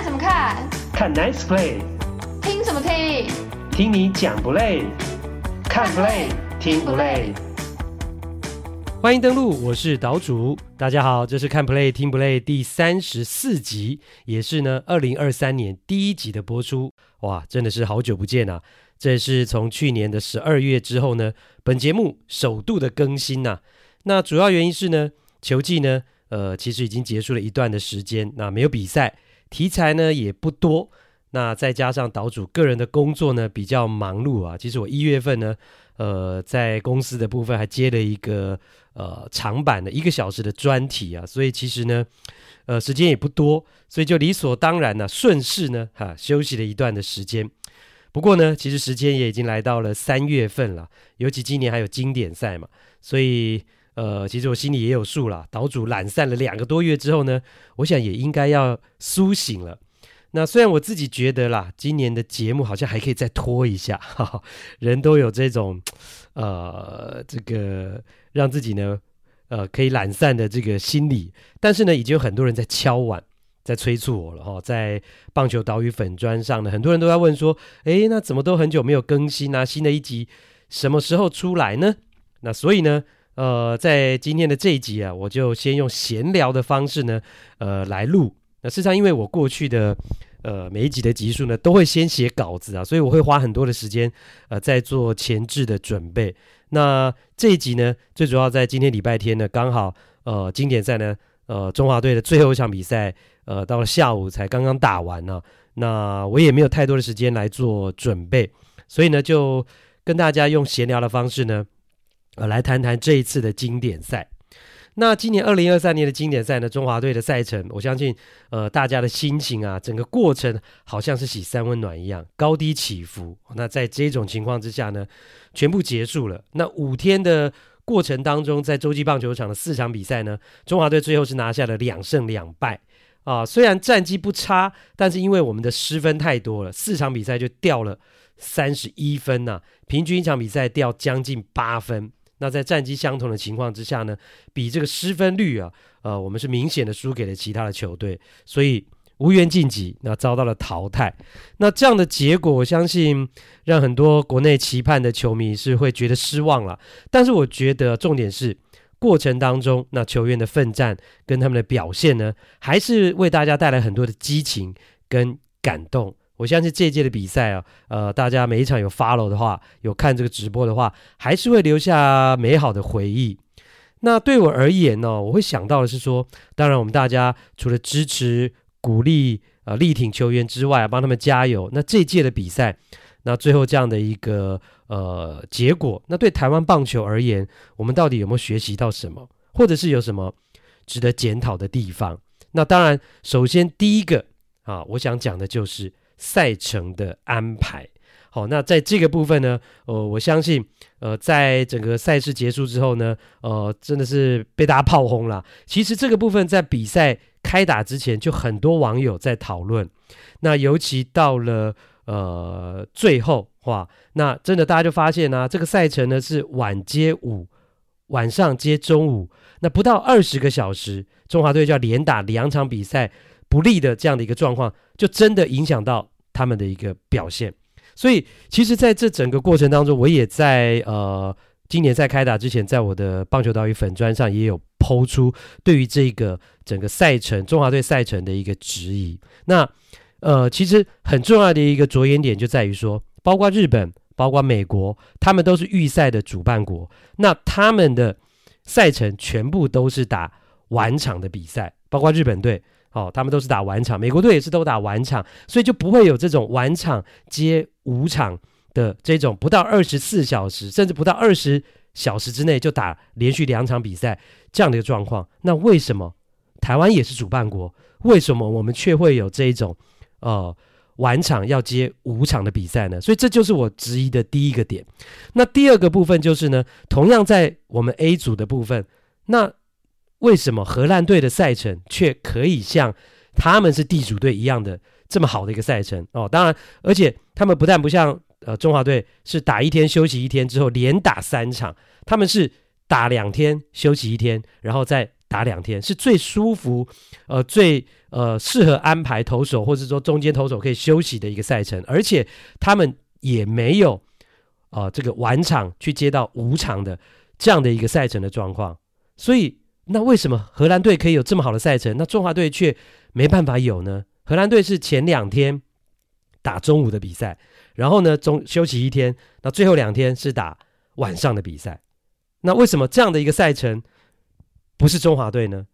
看什么看？看 Nice Play。听什么听？听你讲不累？看 Play 听不累？欢迎登录，我是岛主。大家好，这是看 Play 听不累第三十四集，也是呢二零二三年第一集的播出。哇，真的是好久不见啊！这是从去年的十二月之后呢，本节目首度的更新呐、啊。那主要原因是呢，球季呢，呃，其实已经结束了一段的时间，那没有比赛，题材呢也不多。那再加上岛主个人的工作呢比较忙碌啊，其实我一月份呢，呃，在公司的部分还接了一个呃长版的一个小时的专题啊，所以其实呢，呃，时间也不多，所以就理所当然呢、啊，顺势呢，哈、休息了一段的时间。不过呢，其实时间也已经来到了三月份了，尤其今年还有经典赛嘛，所以呃，其实我心里也有数了。岛主懒散了两个多月之后呢，我想也应该要苏醒了。那虽然我自己觉得啦，今年的节目好像还可以再拖一下，哈哈，人都有这种呃，这个让自己呢呃可以懒散的这个心理，但是呢，已经有很多人在敲碗。在催促我了哈，在棒球岛屿粉砖上呢，很多人都在问说，诶，那怎么都很久没有更新啊？新的一集什么时候出来呢？那所以呢，呃，在今天的这一集啊，我就先用闲聊的方式呢，呃，来录。那事实上，因为我过去的呃每一集的集数呢，都会先写稿子啊，所以我会花很多的时间呃在做前置的准备。那这一集呢，最主要在今天礼拜天呢，刚好呃经典赛呢，呃中华队的最后一场比赛。呃，到了下午才刚刚打完呢，那我也没有太多的时间来做准备，所以呢，就跟大家用闲聊的方式呢，呃，来谈谈这一次的经典赛。那今年二零二三年的经典赛呢，中华队的赛程，我相信，呃，大家的心情啊，整个过程好像是洗三温暖一样，高低起伏。那在这种情况之下呢，全部结束了。那五天的过程当中，在洲际棒球场的四场比赛呢，中华队最后是拿下了两胜两败。啊，虽然战绩不差，但是因为我们的失分太多了，四场比赛就掉了三十一分呐、平均一场比赛掉将近八分。那在战绩相同的情况之下呢，比这个失分率啊，呃，我们是明显的输给了其他的球队，所以无缘晋级，那遭到了淘汰。那这样的结果，我相信让很多国内期盼的球迷是会觉得失望了。但是我觉得重点是。过程当中，那球员的奋战跟他们的表现呢，还是为大家带来很多的激情跟感动。我相信这一届的比赛啊，呃，大家每一场有 follow 的话，有看这个直播的话，还是会留下美好的回忆。那对我而言呢，我会想到的是说，当然我们大家除了支持、鼓励、呃，力挺球员之外，帮他们加油。那这一届的比赛。那最后这样的一个呃结果，那对台湾棒球而言，我们到底有没有学习到什么，或者是有什么值得检讨的地方？那当然，首先第一个啊，我想讲的就是赛程的安排。好，那在这个部分呢，呃，我相信呃，在整个赛事结束之后呢，呃，真的是被大家炮轰了。其实这个部分在比赛开打之前就很多网友在讨论，那尤其到了。呃，最后哇，那真的大家就发现呢、啊，这个赛程呢是晚接午，晚上接中午，那不到二十个小时，中华队就要连打两场比赛，不利的这样的一个状况，就真的影响到他们的一个表现。所以，其实在这整个过程当中，我也在呃，今年赛开打之前，在我的棒球岛屿粉砖上也有抛出对于这个整个赛程，中华队赛程的一个质疑。那呃，其实很重要的一个着眼点就在于说，包括日本、包括美国，他们都是预赛的主办国，那他们的赛程全部都是打晚场的比赛，包括日本队，哦，他们都是打晚场，美国队也是都打晚场，所以就不会有这种晚场接五场的这种不到二十四小时，甚至不到二十小时之内就打连续两场比赛这样的一个状况。那为什么台湾也是主办国，为什么我们却会有这种？呃，晚场要接五场的比赛呢，所以这就是我质疑的第一个点。那第二个部分就是呢，同样在我们 A 组的部分，那为什么荷兰队的赛程却可以像他们是地主队一样的这么好的一个赛程？哦，当然，而且他们不但不像呃中华队是打一天休息一天之后连打三场，他们是打两天休息一天，然后再打两天，是最舒服，呃，最呃适合安排投手或者说中间投手可以休息的一个赛程，而且他们也没有呃这个晚场去接到五场的这样的一个赛程的状况，所以那为什么荷兰队可以有这么好的赛程，那中华队却没办法有呢？荷兰队是前两天打中午的比赛，然后呢中休息一天，那最后两天是打晚上的比赛。那为什么这样的一个赛程不是中华队呢？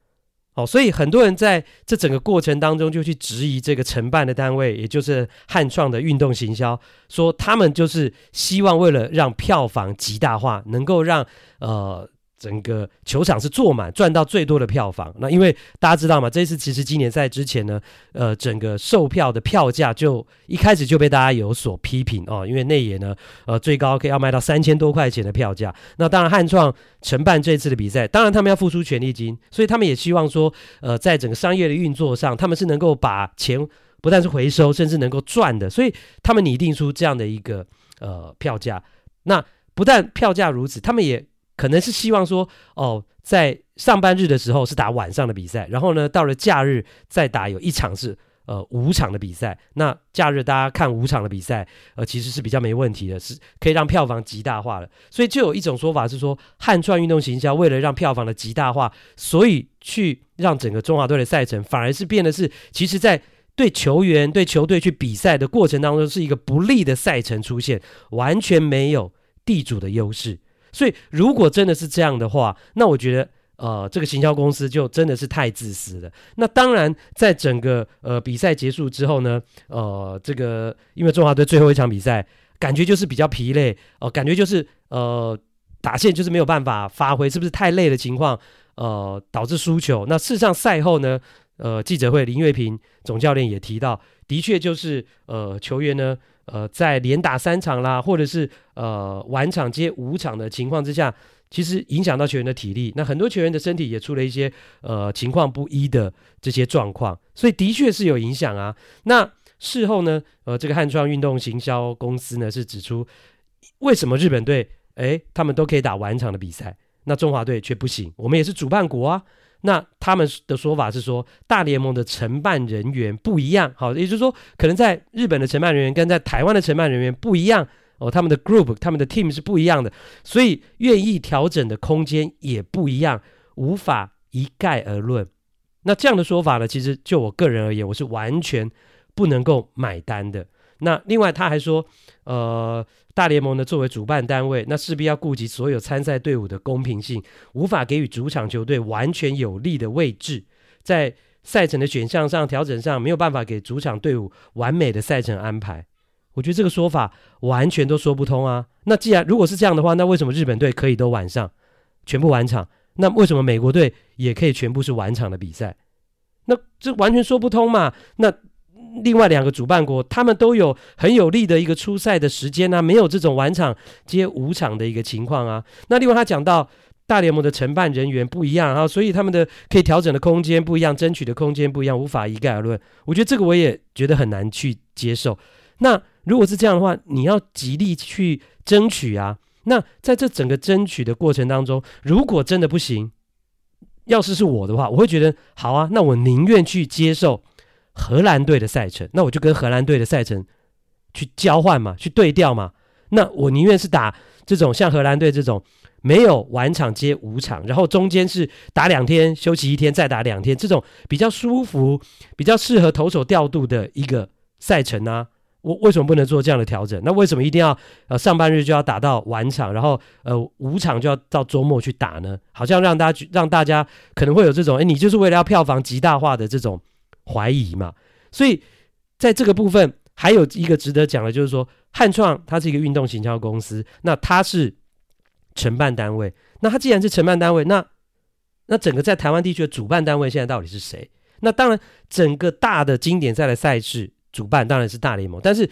哦，所以很多人在这整个过程当中就去质疑这个承办的单位，也就是汉创的运动行销，说他们就是希望为了让票房极大化，能够让呃。整个球场是坐满，赚到最多的票房。那因为大家知道嘛，这次其实今年赛之前呢，呃，整个售票的票价就一开始就被大家有所批评哦，因为内野呢，呃，最高可以要卖到三千多块钱的票价。那当然，汉创承办这次的比赛，当然他们要付出权利金，所以他们也希望说，呃，在整个商业的运作上，他们是能够把钱不但是回收，甚至能够赚的。所以他们拟定出这样的一个呃票价。那不但票价如此，他们也。可能是希望说，哦，在上班日的时候是打晚上的比赛，然后呢，到了假日再打有一场是呃五场的比赛。那假日大家看五场的比赛，呃，其实是比较没问题的，是可以让票房极大化的。所以就有一种说法是说，汉创运动行销为了让票房的极大化，所以去让整个中华队的赛程反而是变得是，其实在对球员对球队去比赛的过程当中是一个不利的赛程出现，完全没有地主的优势。所以，如果真的是这样的话，那我觉得，呃，这个行销公司就真的是太自私了。那当然，在整个呃比赛结束之后呢，呃，这个因为中华队最后一场比赛，感觉就是比较疲累，哦、呃，感觉就是呃打线就是没有办法发挥，是不是太累的情况，呃，导致输球？那事实上赛后呢，呃，记者会林月平总教练也提到，的确就是呃球员呢。呃，在连打三场啦，或者是呃晚场接五场的情况之下，其实影响到球员的体力。那很多球员的身体也出了一些呃情况不一的这些状况，所以的确是有影响啊。那事后呢，呃，这个汉创运动行销公司呢是指出，为什么日本队诶他们都可以打晚场的比赛，那中华队却不行？我们也是主办国啊。那他们的说法是说，大联盟的承办人员不一样，好，也就是说，可能在日本的承办人员跟在台湾的承办人员不一样哦，他们的 group、他们的 team 是不一样的，所以愿意调整的空间也不一样，无法一概而论。那这样的说法呢，其实就我个人而言，我是完全不能够买单的。那另外他还说，呃，大联盟呢作为主办单位，那势必要顾及所有参赛队伍的公平性，无法给予主场球队完全有利的位置，在赛程的选项上调整上没有办法给主场队伍完美的赛程安排。我觉得这个说法完全都说不通啊。那既然如果是这样的话，那为什么日本队可以都晚上全部晚场？那为什么美国队也可以全部是晚场的比赛？那这完全说不通嘛。那。另外两个主办国，他们都有很有利的一个出赛的时间啊，没有这种晚场接五场的一个情况啊。那另外他讲到大联盟的承办人员不一样啊，所以他们的可以调整的空间不一样，争取的空间不一样，无法一概而论。我觉得这个我也觉得很难去接受。那如果是这样的话，你要极力去争取啊。那在这整个争取的过程当中，如果真的不行，要是是我的话，我会觉得好啊，那我宁愿去接受。荷兰队的赛程，那我就跟荷兰队的赛程去交换嘛，去对调嘛。那我宁愿是打这种像荷兰队这种没有晚场接五场，然后中间是打两天休息一天再打两天，这种比较舒服、比较适合投手调度的一个赛程啊。我为什么不能做这样的调整？那为什么一定要呃上半日就要打到晚场，然后呃五场就要到周末去打呢？好像让大家让大家可能会有这种，诶，你就是为了要票房极大化的这种。怀疑嘛，所以在这个部分还有一个值得讲的，就是说汉创它是一个运动行销公司，那它是承办单位，那它既然是承办单位，那那整个在台湾地区的主办单位现在到底是谁？那当然，整个大的经典赛的赛事主办当然是大联盟，但是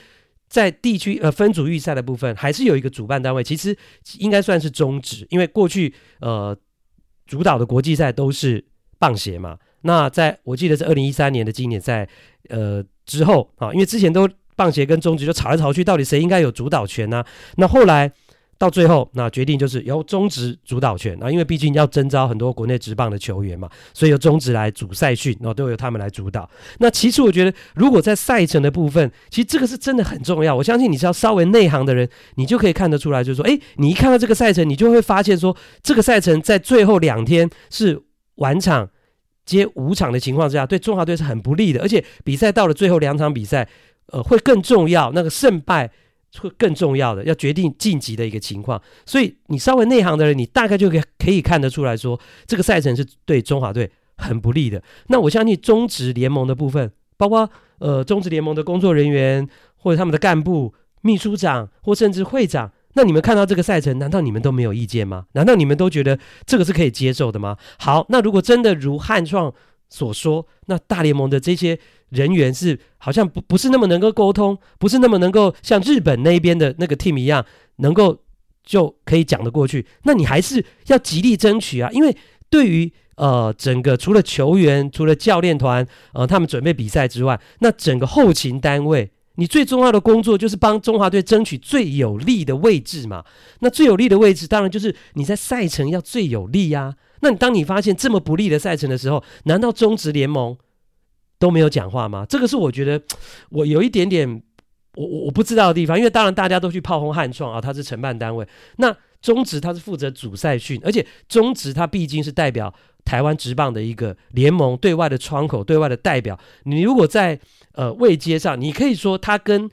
在地区呃分组预赛的部分，还是有一个主办单位，其实应该算是中职，因为过去呃主导的国际赛都是棒协嘛。那在我记得是二零一三年的经典赛，呃之后啊，因为之前都棒协跟中职就吵来吵去，到底谁应该有主导权呢？那后来到最后，那决定就是由中职主导权啊，因为毕竟要征召很多国内职棒的球员嘛，所以由中职来主赛训，然后都由他们来主导。那其实我觉得，如果在赛程的部分，其实这个是真的很重要。我相信你只要稍微内行的人，你就可以看得出来，就是说，哎，你一看到这个赛程，你就会发现说，这个赛程在最后两天是晚场接五场的情况之下，对中华队是很不利的，而且比赛到了最后两场比赛，呃，会更重要，那个胜败。会更重要的，要决定晋级的一个情况，所以你稍微内行的人，你大概就可以可以看得出来说，这个赛程是对中华队很不利的。那我相信中职联盟的部分，包括呃中职联盟的工作人员或者他们的干部、秘书长或甚至会长，那你们看到这个赛程，难道你们都没有意见吗？难道你们都觉得这个是可以接受的吗？好，那如果真的如汉创所说，那大联盟的这些。人员是好像不不是那么能够沟通，不是那么能够像日本那边的那个 team 一样，能够就可以讲得过去。那你还是要极力争取啊，因为对于呃整个除了球员、除了教练团呃他们准备比赛之外，那整个后勤单位，你最重要的工作就是帮中华队争取最有利的位置嘛。那最有利的位置，当然就是你在赛程要最有利呀、那你当你发现这么不利的赛程的时候，难道中职联盟？都没有讲话吗？这个是我觉得我有一点点我我我不知道的地方，因为当然大家都去炮轰汉创啊，他是承办单位。那中职他是负责主赛训，而且中职他毕竟是代表台湾职棒的一个联盟对外的窗口，对外的代表。你如果在呃位阶上，你可以说他跟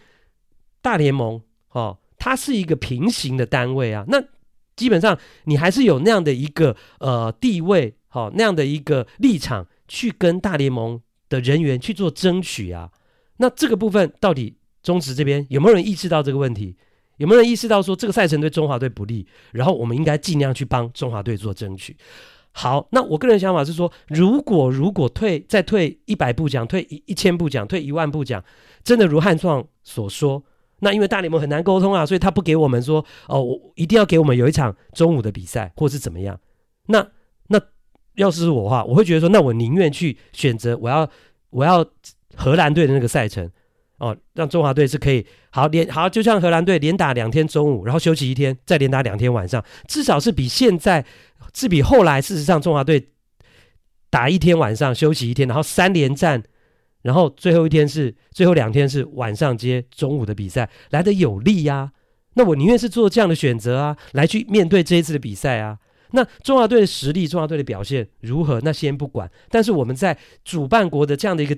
大联盟哦，他是一个平行的单位啊。那基本上你还是有那样的一个呃地位，好、哦、那样的一个立场去跟大联盟。的人员去做争取啊，那这个部分到底中职这边有没有人意识到这个问题？有没有人意识到说这个赛程对中华队不利？然后我们应该尽量去帮中华队做争取。好，那我个人想法是说，如果如果退再退一百步讲，退一一千步讲，退一万步讲，真的如汉创所说，那因为大联盟很难沟通啊，所以他不给我们说哦，我一定要给我们有一场中午的比赛，或是怎么样？那那。要是我的话，我会觉得说，那我宁愿去选择我要我要荷兰队的那个赛程哦，让中华队是可以好连好，就像荷兰队连打两天中午，然后休息一天，再连打两天晚上，至少是比现在是比后来事实上中华队打一天晚上休息一天，然后三连战，然后最后一天是最后两天是晚上接中午的比赛来得有利呀、那我宁愿是做这样的选择啊，来去面对这一次的比赛啊。那中华队的实力，中华队的表现如何？那先不管。但是我们在主办国的这样的一个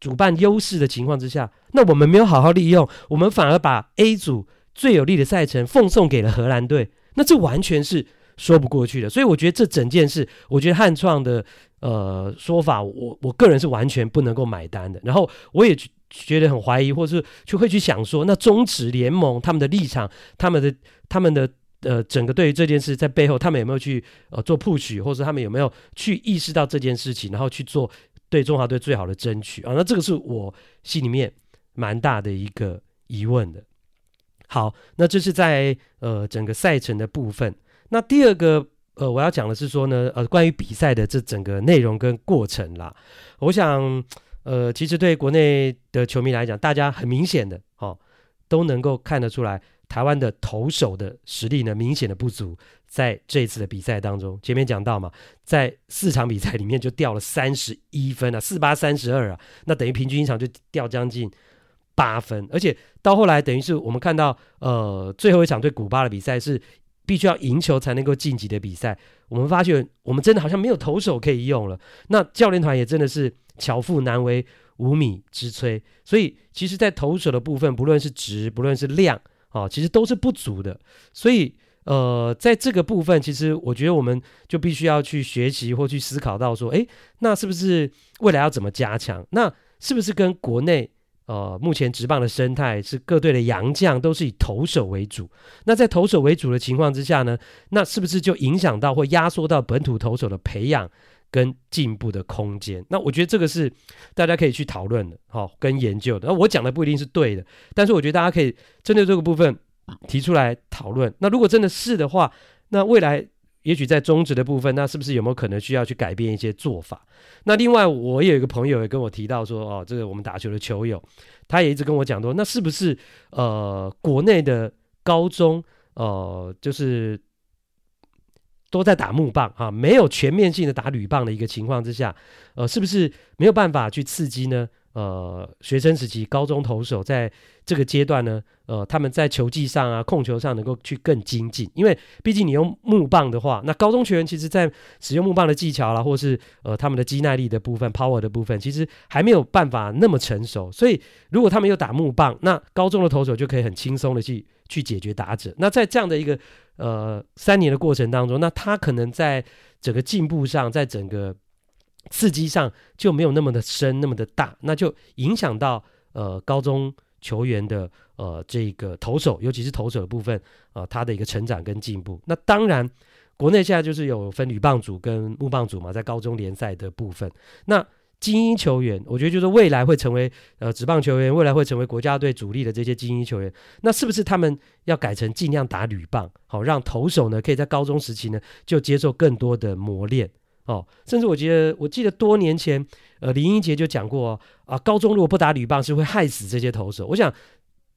主办优势的情况之下，那我们没有好好利用，我们反而把 A 组最有利的赛程奉送给了荷兰队，那这完全是说不过去的。所以我觉得这整件事，我觉得汉创的呃说法，我我个人是完全不能够买单的。然后我也觉得很怀疑，或是就会去想说，那中职联盟他们的立场，他们的他们的。呃，整个对于这件事在背后，他们有没有去呃做 push，或者他们有没有去意识到这件事情，然后去做对中华队最好的争取啊？那这个是我心里面蛮大的一个疑问的。好，那这是在呃整个赛程的部分。那第二个呃我要讲的是说呢，呃关于比赛的这整个内容跟过程啦，我想呃其实对国内的球迷来讲，大家很明显的哦都能够看得出来。台湾的投手的实力呢，明显的不足，在这一次的比赛当中，前面讲到嘛，在四场比赛里面就掉了三十一分啊，四八三十二啊，那等于平均一场就掉将近八分，而且到后来等于是我们看到，呃，最后一场对古巴的比赛是必须要赢球才能够晋级的比赛，我们发现我们真的好像没有投手可以用了，那教练团也真的是巧妇难为无米之炊，所以其实，在投手的部分，不论是质，不论是量。哦，其实都是不足的，所以呃，在这个部分，其实我觉得我们就必须要去学习或去思考到说，诶，那是不是未来要怎么加强？那是不是跟国内呃目前职棒的生态是各队的洋将都是以投手为主？那在投手为主的情况之下呢，那是不是就影响到或压缩到本土投手的培养？跟进步的空间，那我觉得这个是大家可以去讨论的，好，跟研究的。那我讲的不一定是对的，但是我觉得大家可以针对这个部分提出来讨论。那如果真的是的话，那未来也许在中职的部分，那是不是有没有可能需要去改变一些做法？那另外，我有一个朋友也跟我提到说，哦，这个我们打球的球友，他也一直跟我讲说，那是不是呃国内的高中呃，就是都在打木棒啊，没有全面性的打铝棒的一个情况之下，呃，是不是没有办法去刺激呢？呃，学生时期高中投手在这个阶段呢，呃，他们在球技上啊、控球上能够去更精进，因为毕竟你用木棒的话，那高中球员其实在使用木棒的技巧啦，或是呃他们的肌耐力的部分、power 的部分，其实还没有办法那么成熟。所以如果他们又打木棒，那高中的投手就可以很轻松的去去解决打者。那在这样的一个呃三年的过程当中，那他可能在整个进步上，在整个刺激上就没有那么的深，那么的大，那就影响到呃高中球员的呃这个投手，尤其是投手的部分、呃，他的一个成长跟进步。那当然，国内现在就是有分铝棒组跟木棒组嘛，在高中联赛的部分。那精英球员，我觉得就是未来会成为呃职棒球员，未来会成为国家队主力的这些精英球员，那是不是他们要改成尽量打铝棒，好让投手呢可以在高中时期呢就接受更多的磨练？哦，甚至我觉得，我记得多年前，呃，林英杰就讲过啊，高中如果不打铝棒是会害死这些投手。我想，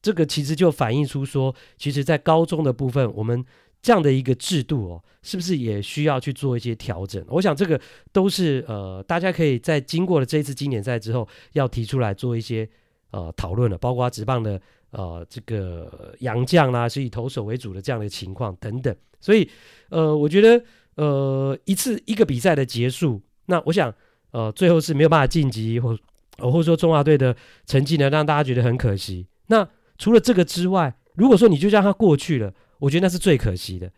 这个其实就反映出说，其实，在高中的部分，我们这样的一个制度哦，是不是也需要去做一些调整？我想，这个都是呃，大家可以在经过了这一次经典赛之后，要提出来做一些呃讨论了，包括职棒的呃这个洋将啦，是以投手为主的这样的情况等等。所以，呃，我觉得。呃，一次一个比赛的结束，那我想，呃，最后是没有办法晋级，或或者说中华队的成绩呢，让大家觉得很可惜。那除了这个之外，如果说你就让它过去了，我觉得那是最可惜的。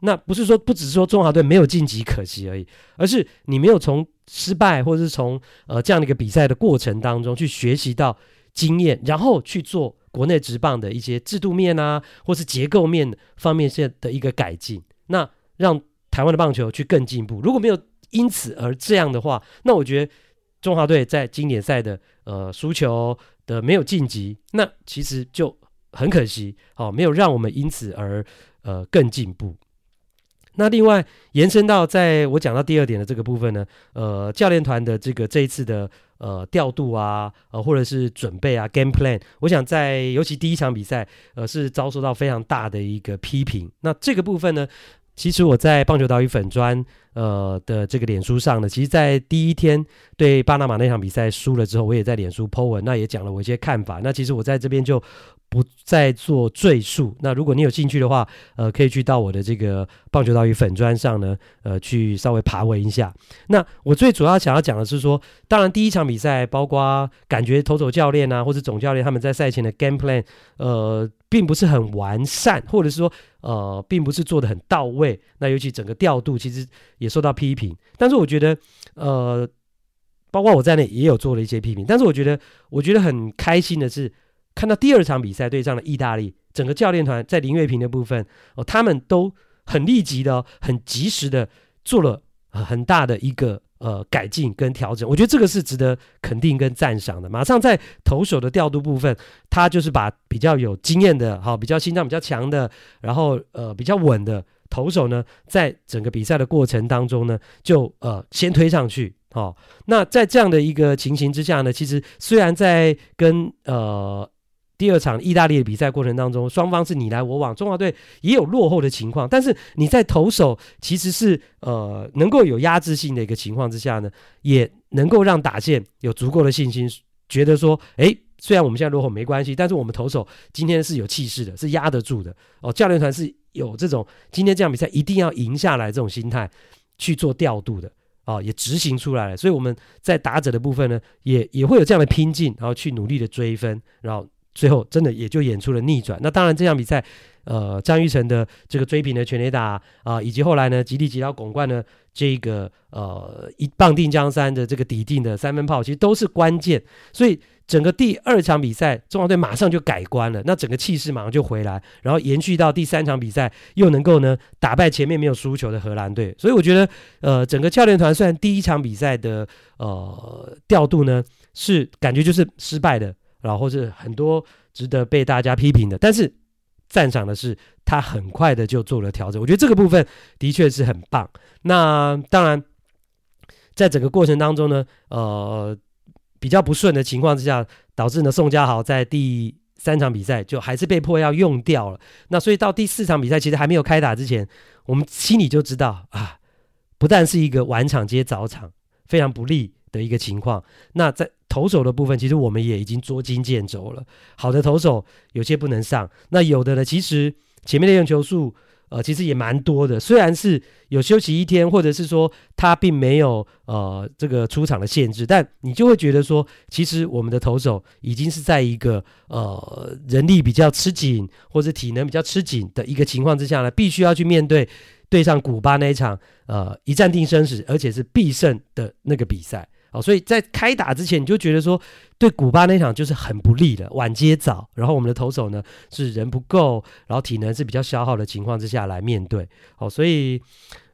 那不是说不只是说中华队没有晋级可惜而已，而是你没有从失败或者是从呃这样的一个比赛的过程当中去学习到经验，然后去做国内职棒的一些制度面啊，或是结构面方面线的一个改进，那让。台湾的棒球去更进步，如果没有因此而这样的话，那我觉得中华队在经典赛的呃输球的没有晋级，那其实就很可惜哦，没有让我们因此而呃更进步。那另外延伸到在我讲到第二点的这个部分呢，呃，教练团的这个这一次的呃调度啊，呃或者是准备啊 game plan，我想在尤其第一场比赛呃是遭受到非常大的一个批评。那这个部分呢？其实我在棒球岛屿粉砖呃的这个脸书上呢，其实，在第一天对巴拿马那场比赛输了之后，我也在脸书 po 文，那也讲了我一些看法。那其实我在这边就不再做赘述。那如果你有兴趣的话，呃，可以去到我的这个棒球岛屿粉砖上呢，呃，去稍微爬文一下。那我最主要想要讲的是说，当然第一场比赛，包括感觉投手教练啊，或者总教练他们在赛前的 game plan，呃。并不是很完善，或者是说，呃，并不是做得很到位。那尤其整个调度其实也受到批评。但是我觉得，呃，包括我在内也有做了一些批评。但是我觉得，我觉得很开心的是，看到第二场比赛对上了意大利，整个教练团在林岳平的部分，哦，他们都很立即的、很及时的做了很大的一个。呃，改进跟调整，我觉得这个是值得肯定跟赞赏的。马上在投手的调度部分，他就是把比较有经验的，好，比较心脏比较强的，然后呃比较稳的投手呢，在整个比赛的过程当中呢，就呃先推上去，好，那在这样的一个情形之下呢，其实虽然在跟呃。第二场意大利的比赛过程当中，双方是你来我往，中华队也有落后的情况，但是你在投手其实是呃能够有压制性的一个情况之下呢，也能够让打线有足够的信心，觉得说，诶，虽然我们现在落后没关系，但是我们投手今天是有气势的，是压得住的哦。教练团是有这种今天这场比赛一定要赢下来这种心态去做调度的哦，也执行出来了。所以我们在打者的部分呢，也也会有这样的拼劲，然后去努力的追分，然后。最后真的也就演出了逆转。那当然这场比赛，呃，张玉成的这个追平的全垒打啊，以及后来呢吉力吉捞巩冠的这个呃一棒定江山的这个抵定的三分炮，其实都是关键。所以整个第二场比赛，中华队马上就改观了，那整个气势马上就回来，然后延续到第三场比赛，又能够呢打败前面没有输球的荷兰队。所以我觉得，呃，整个教练团虽然第一场比赛的呃调度呢是感觉就是失败的。然后是很多值得被大家批评的，但是赞赏的是他很快的就做了调整，我觉得这个部分的确是很棒。那当然，在整个过程当中呢，呃，比较不顺的情况之下，导致呢宋家豪在第三场比赛就还是被迫要用掉了。那所以到第四场比赛其实还没有开打之前，我们心里就知道啊，不但是一个晚场接早场，非常不利的一个情况。那在投手的部分，其实我们也已经捉襟见肘了。好的投手有些不能上，那有的呢，其实前面的用球数。呃，其实也蛮多的，虽然是有休息一天，或者是说他并没有呃这个出场的限制，但你就会觉得说，其实我们的投手已经是在一个呃人力比较吃紧，或者体能比较吃紧的一个情况之下呢，必须要去面对对上古巴那一场呃一战定生死，而且是必胜的那个比赛。哦，所以在开打之前，你就觉得说，对古巴那场就是很不利的，晚接早，然后我们的投手呢是人不够，然后体能是比较消耗的情况之下来面对。哦，所以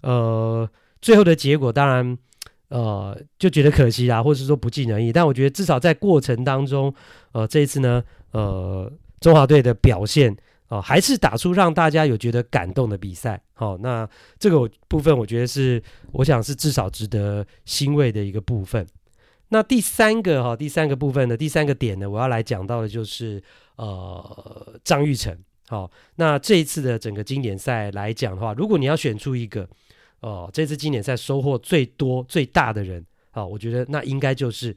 呃，最后的结果当然呃就觉得可惜啦，或者是说不尽人意。但我觉得至少在过程当中，呃，这一次呢，呃，中华队的表现。哦，还是打出让大家有觉得感动的比赛。好、哦，那这个部分我觉得是，我想是至少值得欣慰的一个部分。那第三个哈、哦，第三个部分呢，第三个点呢，我要来讲到的就是呃张玉成。好、哦，那这一次的整个经典赛来讲的话，如果你要选出一个哦，这次经典赛收获最多最大的人，好、哦，我觉得那应该就是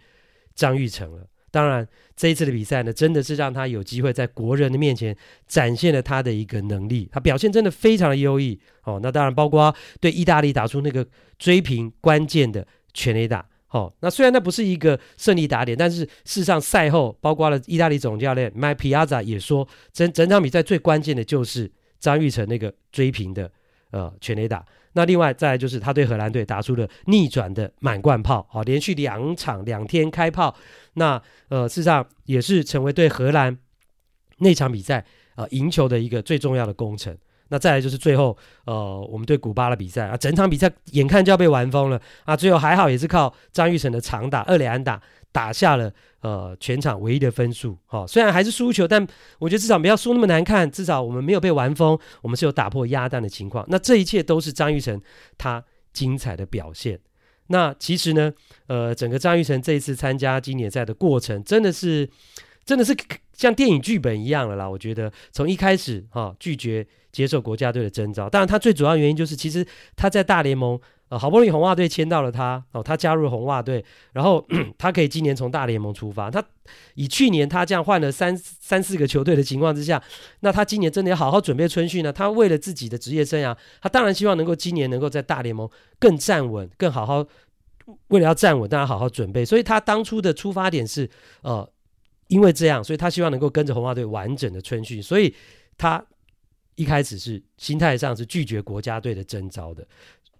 张玉成了。当然，这一次的比赛呢，真的是让他有机会在国人的面前展现了他的一个能力，他表现真的非常的优异哦。那当然，包括对意大利打出那个追平关键的全垒打哦。那虽然那不是一个胜利打点，但是事实上赛后，包括了意大利总教练 Mike Piazza 也说，整整场比赛最关键的就是张玉成那个追平的呃全垒打。那另外再来就是他对荷兰队打出了逆转的满贯炮，好，连续两场两天开炮，那呃事实上也是成为对荷兰那场比赛呃赢球的一个最重要的功臣。那再来就是最后呃我们对古巴的比赛啊，整场比赛眼看就要被玩疯了啊，最后还好也是靠张玉成的长打二垒安打。打下了呃全场唯一的分数，哈、哦，虽然还是输球，但我觉得至少不要输那么难看，至少我们没有被玩疯，我们是有打破鸭蛋的情况。那这一切都是张玉成他精彩的表现。那其实呢，呃，整个张玉成这一次参加经典赛的过程，真的是真的是像电影剧本一样了啦。我觉得从一开始哈、拒绝接受国家队的征召，当然他最主要原因就是其实他在大联盟。呃，好不容易红袜队签到了他哦，他加入了红袜队，然后 他可以今年从大联盟出发。他以去年他这样换了三三四个球队的情况之下，那他今年真的要好好准备春训呢。他为了自己的职业生涯，他当然希望能够今年能够在大联盟更站稳，更好好为了要站稳，当然好好准备。所以他当初的出发点是呃，因为这样，所以他希望能够跟着红袜队完整的春训。所以他一开始是心态上是拒绝国家队的征召的。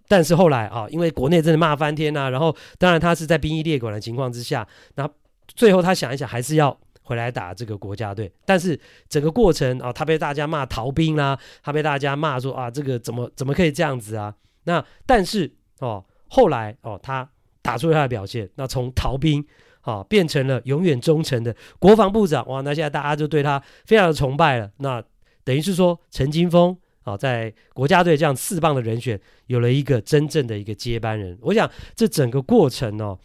但是后来啊，因为国内真的骂翻天呐、然后当然他是在兵役列管的情况之下，那最后他想一想，还是要回来打这个国家队。但是整个过程啊，他被大家骂逃兵啦、他被大家骂说啊，这个怎么怎么可以这样子啊？那但是哦，后来哦，他打出了他的表现，那从逃兵啊变成了永远忠诚的国防部长哇，那现在大家就对他非常的崇拜了。那等于是说陈金峰锋。好，在国家队这样四棒的人选，有了一个真正的一个接班人。我想这整个过程哦，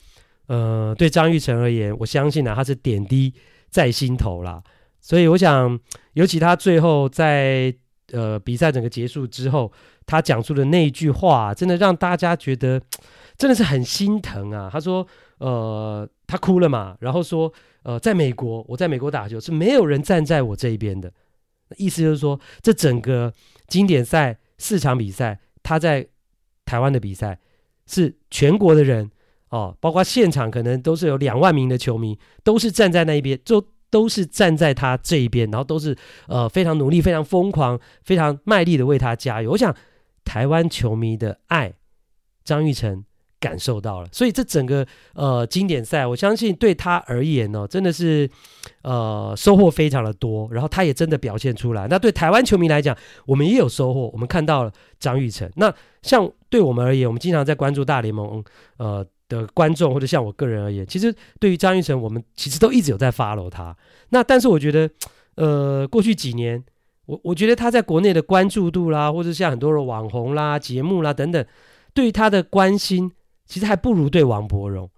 呃，对张玉成而言，我相信呢、啊，他是点滴在心头啦。所以我想，尤其他最后在呃比赛整个结束之后，他讲出的那一句话，真的让大家觉得真的是很心疼啊。他说，呃，他哭了嘛，然后说，呃，在美国，我在美国打球是没有人站在我这一边的。意思就是说，这整个。经典赛四场比赛，他在台湾的比赛是全国的人哦，包括现场可能都是有两万名的球迷，都是站在那一边，就都是站在他这一边，然后都是呃非常努力、非常疯狂、非常卖力的为他加油。我想台湾球迷的爱，张玉成。感受到了，所以这整个呃经典赛，我相信对他而言呢、哦，真的是呃收获非常的多。然后他也真的表现出来。那对台湾球迷来讲，我们也有收获。我们看到了张玉成。那像对我们而言，我们经常在关注大联盟呃的观众，或者像我个人而言，其实对于张玉成，我们其实都一直有在 follow 他。那但是我觉得，呃，过去几年，我我觉得他在国内的关注度啦，或者像很多的网红啦、节目啦等等，对于他的关心。其实还不如对王柏荣。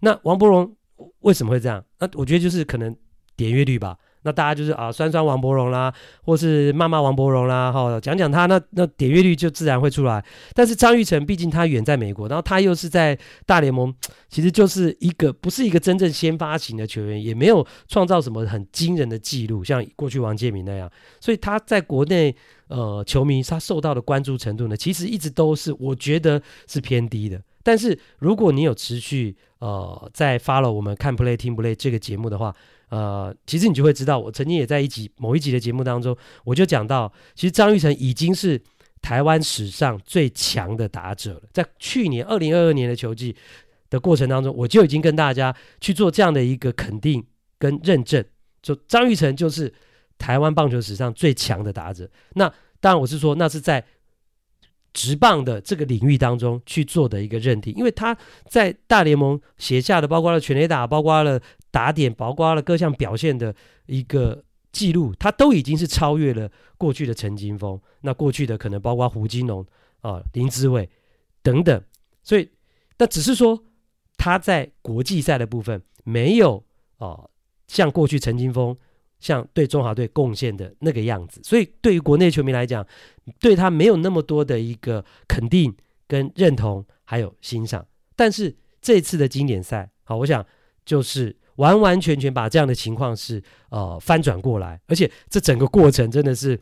那王柏荣为什么会这样？那我觉得就是可能点阅率吧。那大家就是啊，酸酸王柏荣啦，或是骂骂王柏荣啦，哈，讲讲他，那那点阅率就自然会出来。但是张玉成毕竟他远在美国，然后他又是在大联盟，其实就是一个不是一个真正先发型的球员，也没有创造什么很惊人的记录，像过去王建民那样。所以他在国内呃球迷他受到的关注程度呢，其实一直都是我觉得是偏低的。但是如果你有持续呃在 follow 我们看 play 听 play 这个节目的话，呃，其实你就会知道，我曾经也在一集某一集的节目当中，我就讲到，其实张玉成已经是台湾史上最强的打者了。在去年二零二二年的球季的过程当中，我就已经跟大家去做这样的一个肯定跟认证，就张玉成就是台湾棒球史上最强的打者。那当然我是说，那是在职棒的这个领域当中去做的一个认定，因为他在大联盟写下的，包括了全垒打，包括了。打点，包括了各项表现的一个记录，他都已经是超越了过去的陈金锋。那过去的可能包括胡金龙啊、林志伟等等，所以那只是说他在国际赛的部分没有啊、像过去陈金锋像对中华队贡献的那个样子，所以对于国内球迷来讲，对他没有那么多的一个肯定跟认同，还有欣赏。但是这次的经典赛，好，我想就是。完完全全把这样的情况是呃翻转过来，而且这整个过程真的是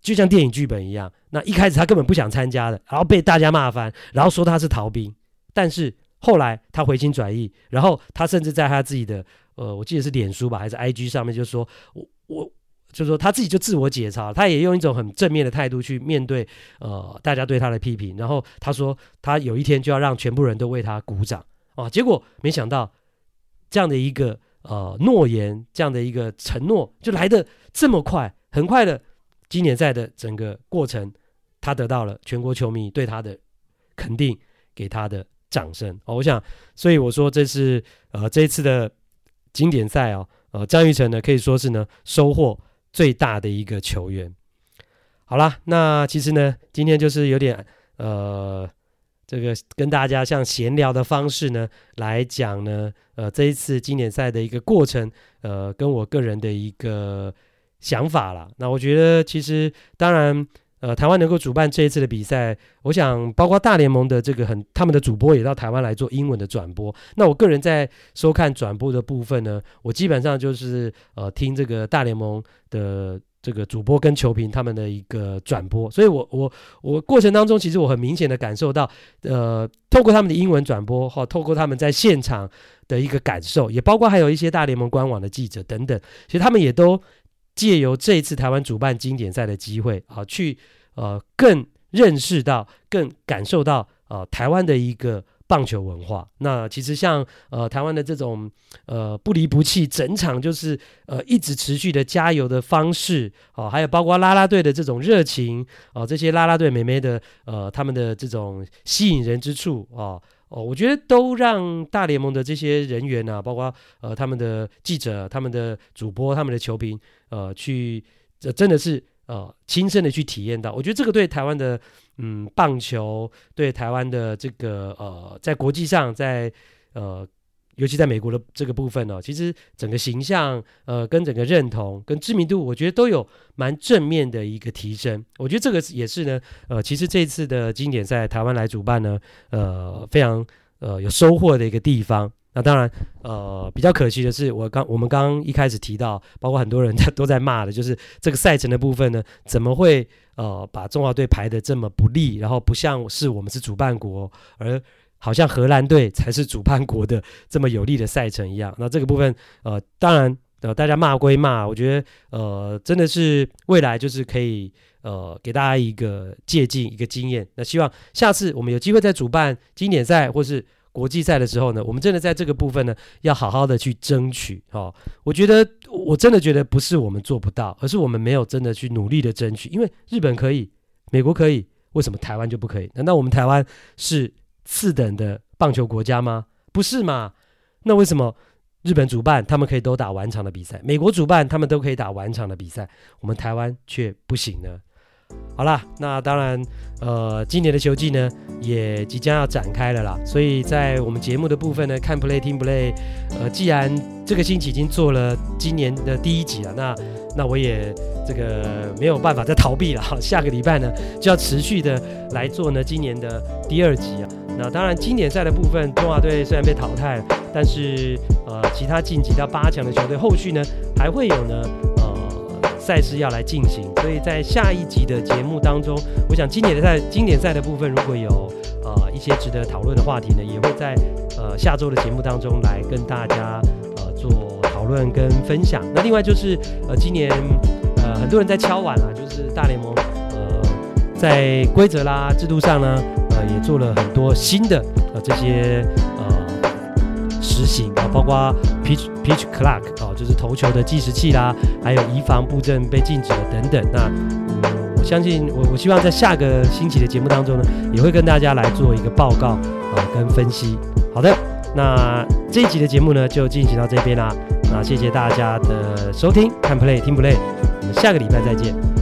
就像电影剧本一样。那一开始他根本不想参加的，然后被大家骂翻，然后说他是逃兵。但是后来他回心转意，然后他甚至在他自己的呃，我记得是脸书吧还是 IG 上面就说，我我就是说他自己就自我解嘲，他也用一种很正面的态度去面对呃大家对他的批评。然后他说他有一天就要让全部人都为他鼓掌啊，结果没想到。这样的一个呃诺言，这样的一个承诺，就来的这么快，很快的，今年赛的整个过程，他得到了全国球迷对他的肯定，给他的掌声。哦，我想，所以我说这是呃这一次的经典赛哦，呃张玉成呢可以说是呢收获最大的一个球员。好啦，那其实呢今天就是有点呃。这个跟大家像闲聊的方式呢来讲呢，呃，这一次经典赛的一个过程，呃，跟我个人的一个想法啦。那我觉得其实当然，呃，台湾能够主办这一次的比赛，我想包括大联盟的这个很他们的主播也到台湾来做英文的转播。那我个人在收看转播的部分呢，我基本上就是呃听这个大联盟的。这个主播跟球评他们的一个转播，所以我我我过程当中，其实我很明显的感受到，呃，透过他们的英文转播，哈，透过他们在现场的一个感受，也包括还有一些大联盟官网的记者等等，其实他们也都借由这一次台湾主办经典赛的机会，啊，去呃更认识到、更感受到，呃，台湾的一个。棒球文化，那其实像呃台湾的这种呃不离不弃，整场就是呃一直持续的加油的方式哦，还有包括啦啦队的这种热情哦，这些啦啦队美眉的呃他们的这种吸引人之处哦哦，我觉得都让大联盟的这些人员啊，包括呃他们的记者、他们的主播、他们的球评呃去这真的是呃亲身的去体验到，我觉得这个对台湾的。嗯，棒球对台湾的这个呃，在国际上，在呃，尤其在美国的这个部分呢、其实整个形象呃，跟整个认同跟知名度，我觉得都有蛮正面的一个提升。我觉得这个也是呢，呃，其实这次的经典赛台湾来主办呢，呃，非常呃有收获的一个地方。那当然，呃，比较可惜的是，我刚我们刚刚一开始提到，包括很多人 都在骂的，就是这个赛程的部分呢，怎么会呃把中华队排得这么不利，然后不像是我们是主办国，而好像荷兰队才是主办国的这么有利的赛程一样。那这个部分，呃，当然，呃，大家骂归骂，我觉得，呃，真的是未来就是可以，呃，给大家一个借鉴，一个经验。那希望下次我们有机会再主办经典赛，或是。国际赛的时候呢，我们真的在这个部分呢，要好好的去争取哦。我觉得，我真的觉得不是我们做不到，而是我们没有真的去努力的争取。因为日本可以，美国可以，为什么台湾就不可以？难道我们台湾是次等的棒球国家吗？不是嘛？那为什么日本主办他们可以都打完场的比赛，美国主办他们都可以打完场的比赛，我们台湾却不行呢？好啦，那当然，呃，今年的球季呢也即将要展开了啦。所以在我们节目的部分呢，看 play 听 play，呃，既然这个星期已经做了今年的第一集了，那那我也这个没有办法再逃避了。下个礼拜呢就要持续的来做呢今年的第二集啊。那当然，经典赛的部分，中华队虽然被淘汰了，但是呃，其他晋级到八强的球队后续呢还会有呢。赛事要来进行，所以在下一集的节目当中，我想经典赛、经典赛的部分，如果有呃一些值得讨论的话题呢，也会在呃下周的节目当中来跟大家呃做讨论跟分享。那另外就是呃今年呃很多人在敲碗啊，就是大联盟呃在规则啦、制度上呢，呃也做了很多新的呃这些。呃实行啊，包括 pitch clock 哦，就是投球的计时器啦，还有移防布阵被禁止的等等。那嗯，我相信我我希望在下个星期的节目当中呢，也会跟大家来做一个报告啊跟分析。好的，那这一集的节目呢就进行到这边啦。那谢谢大家的收听，看 play 听 play，我们下个礼拜再见。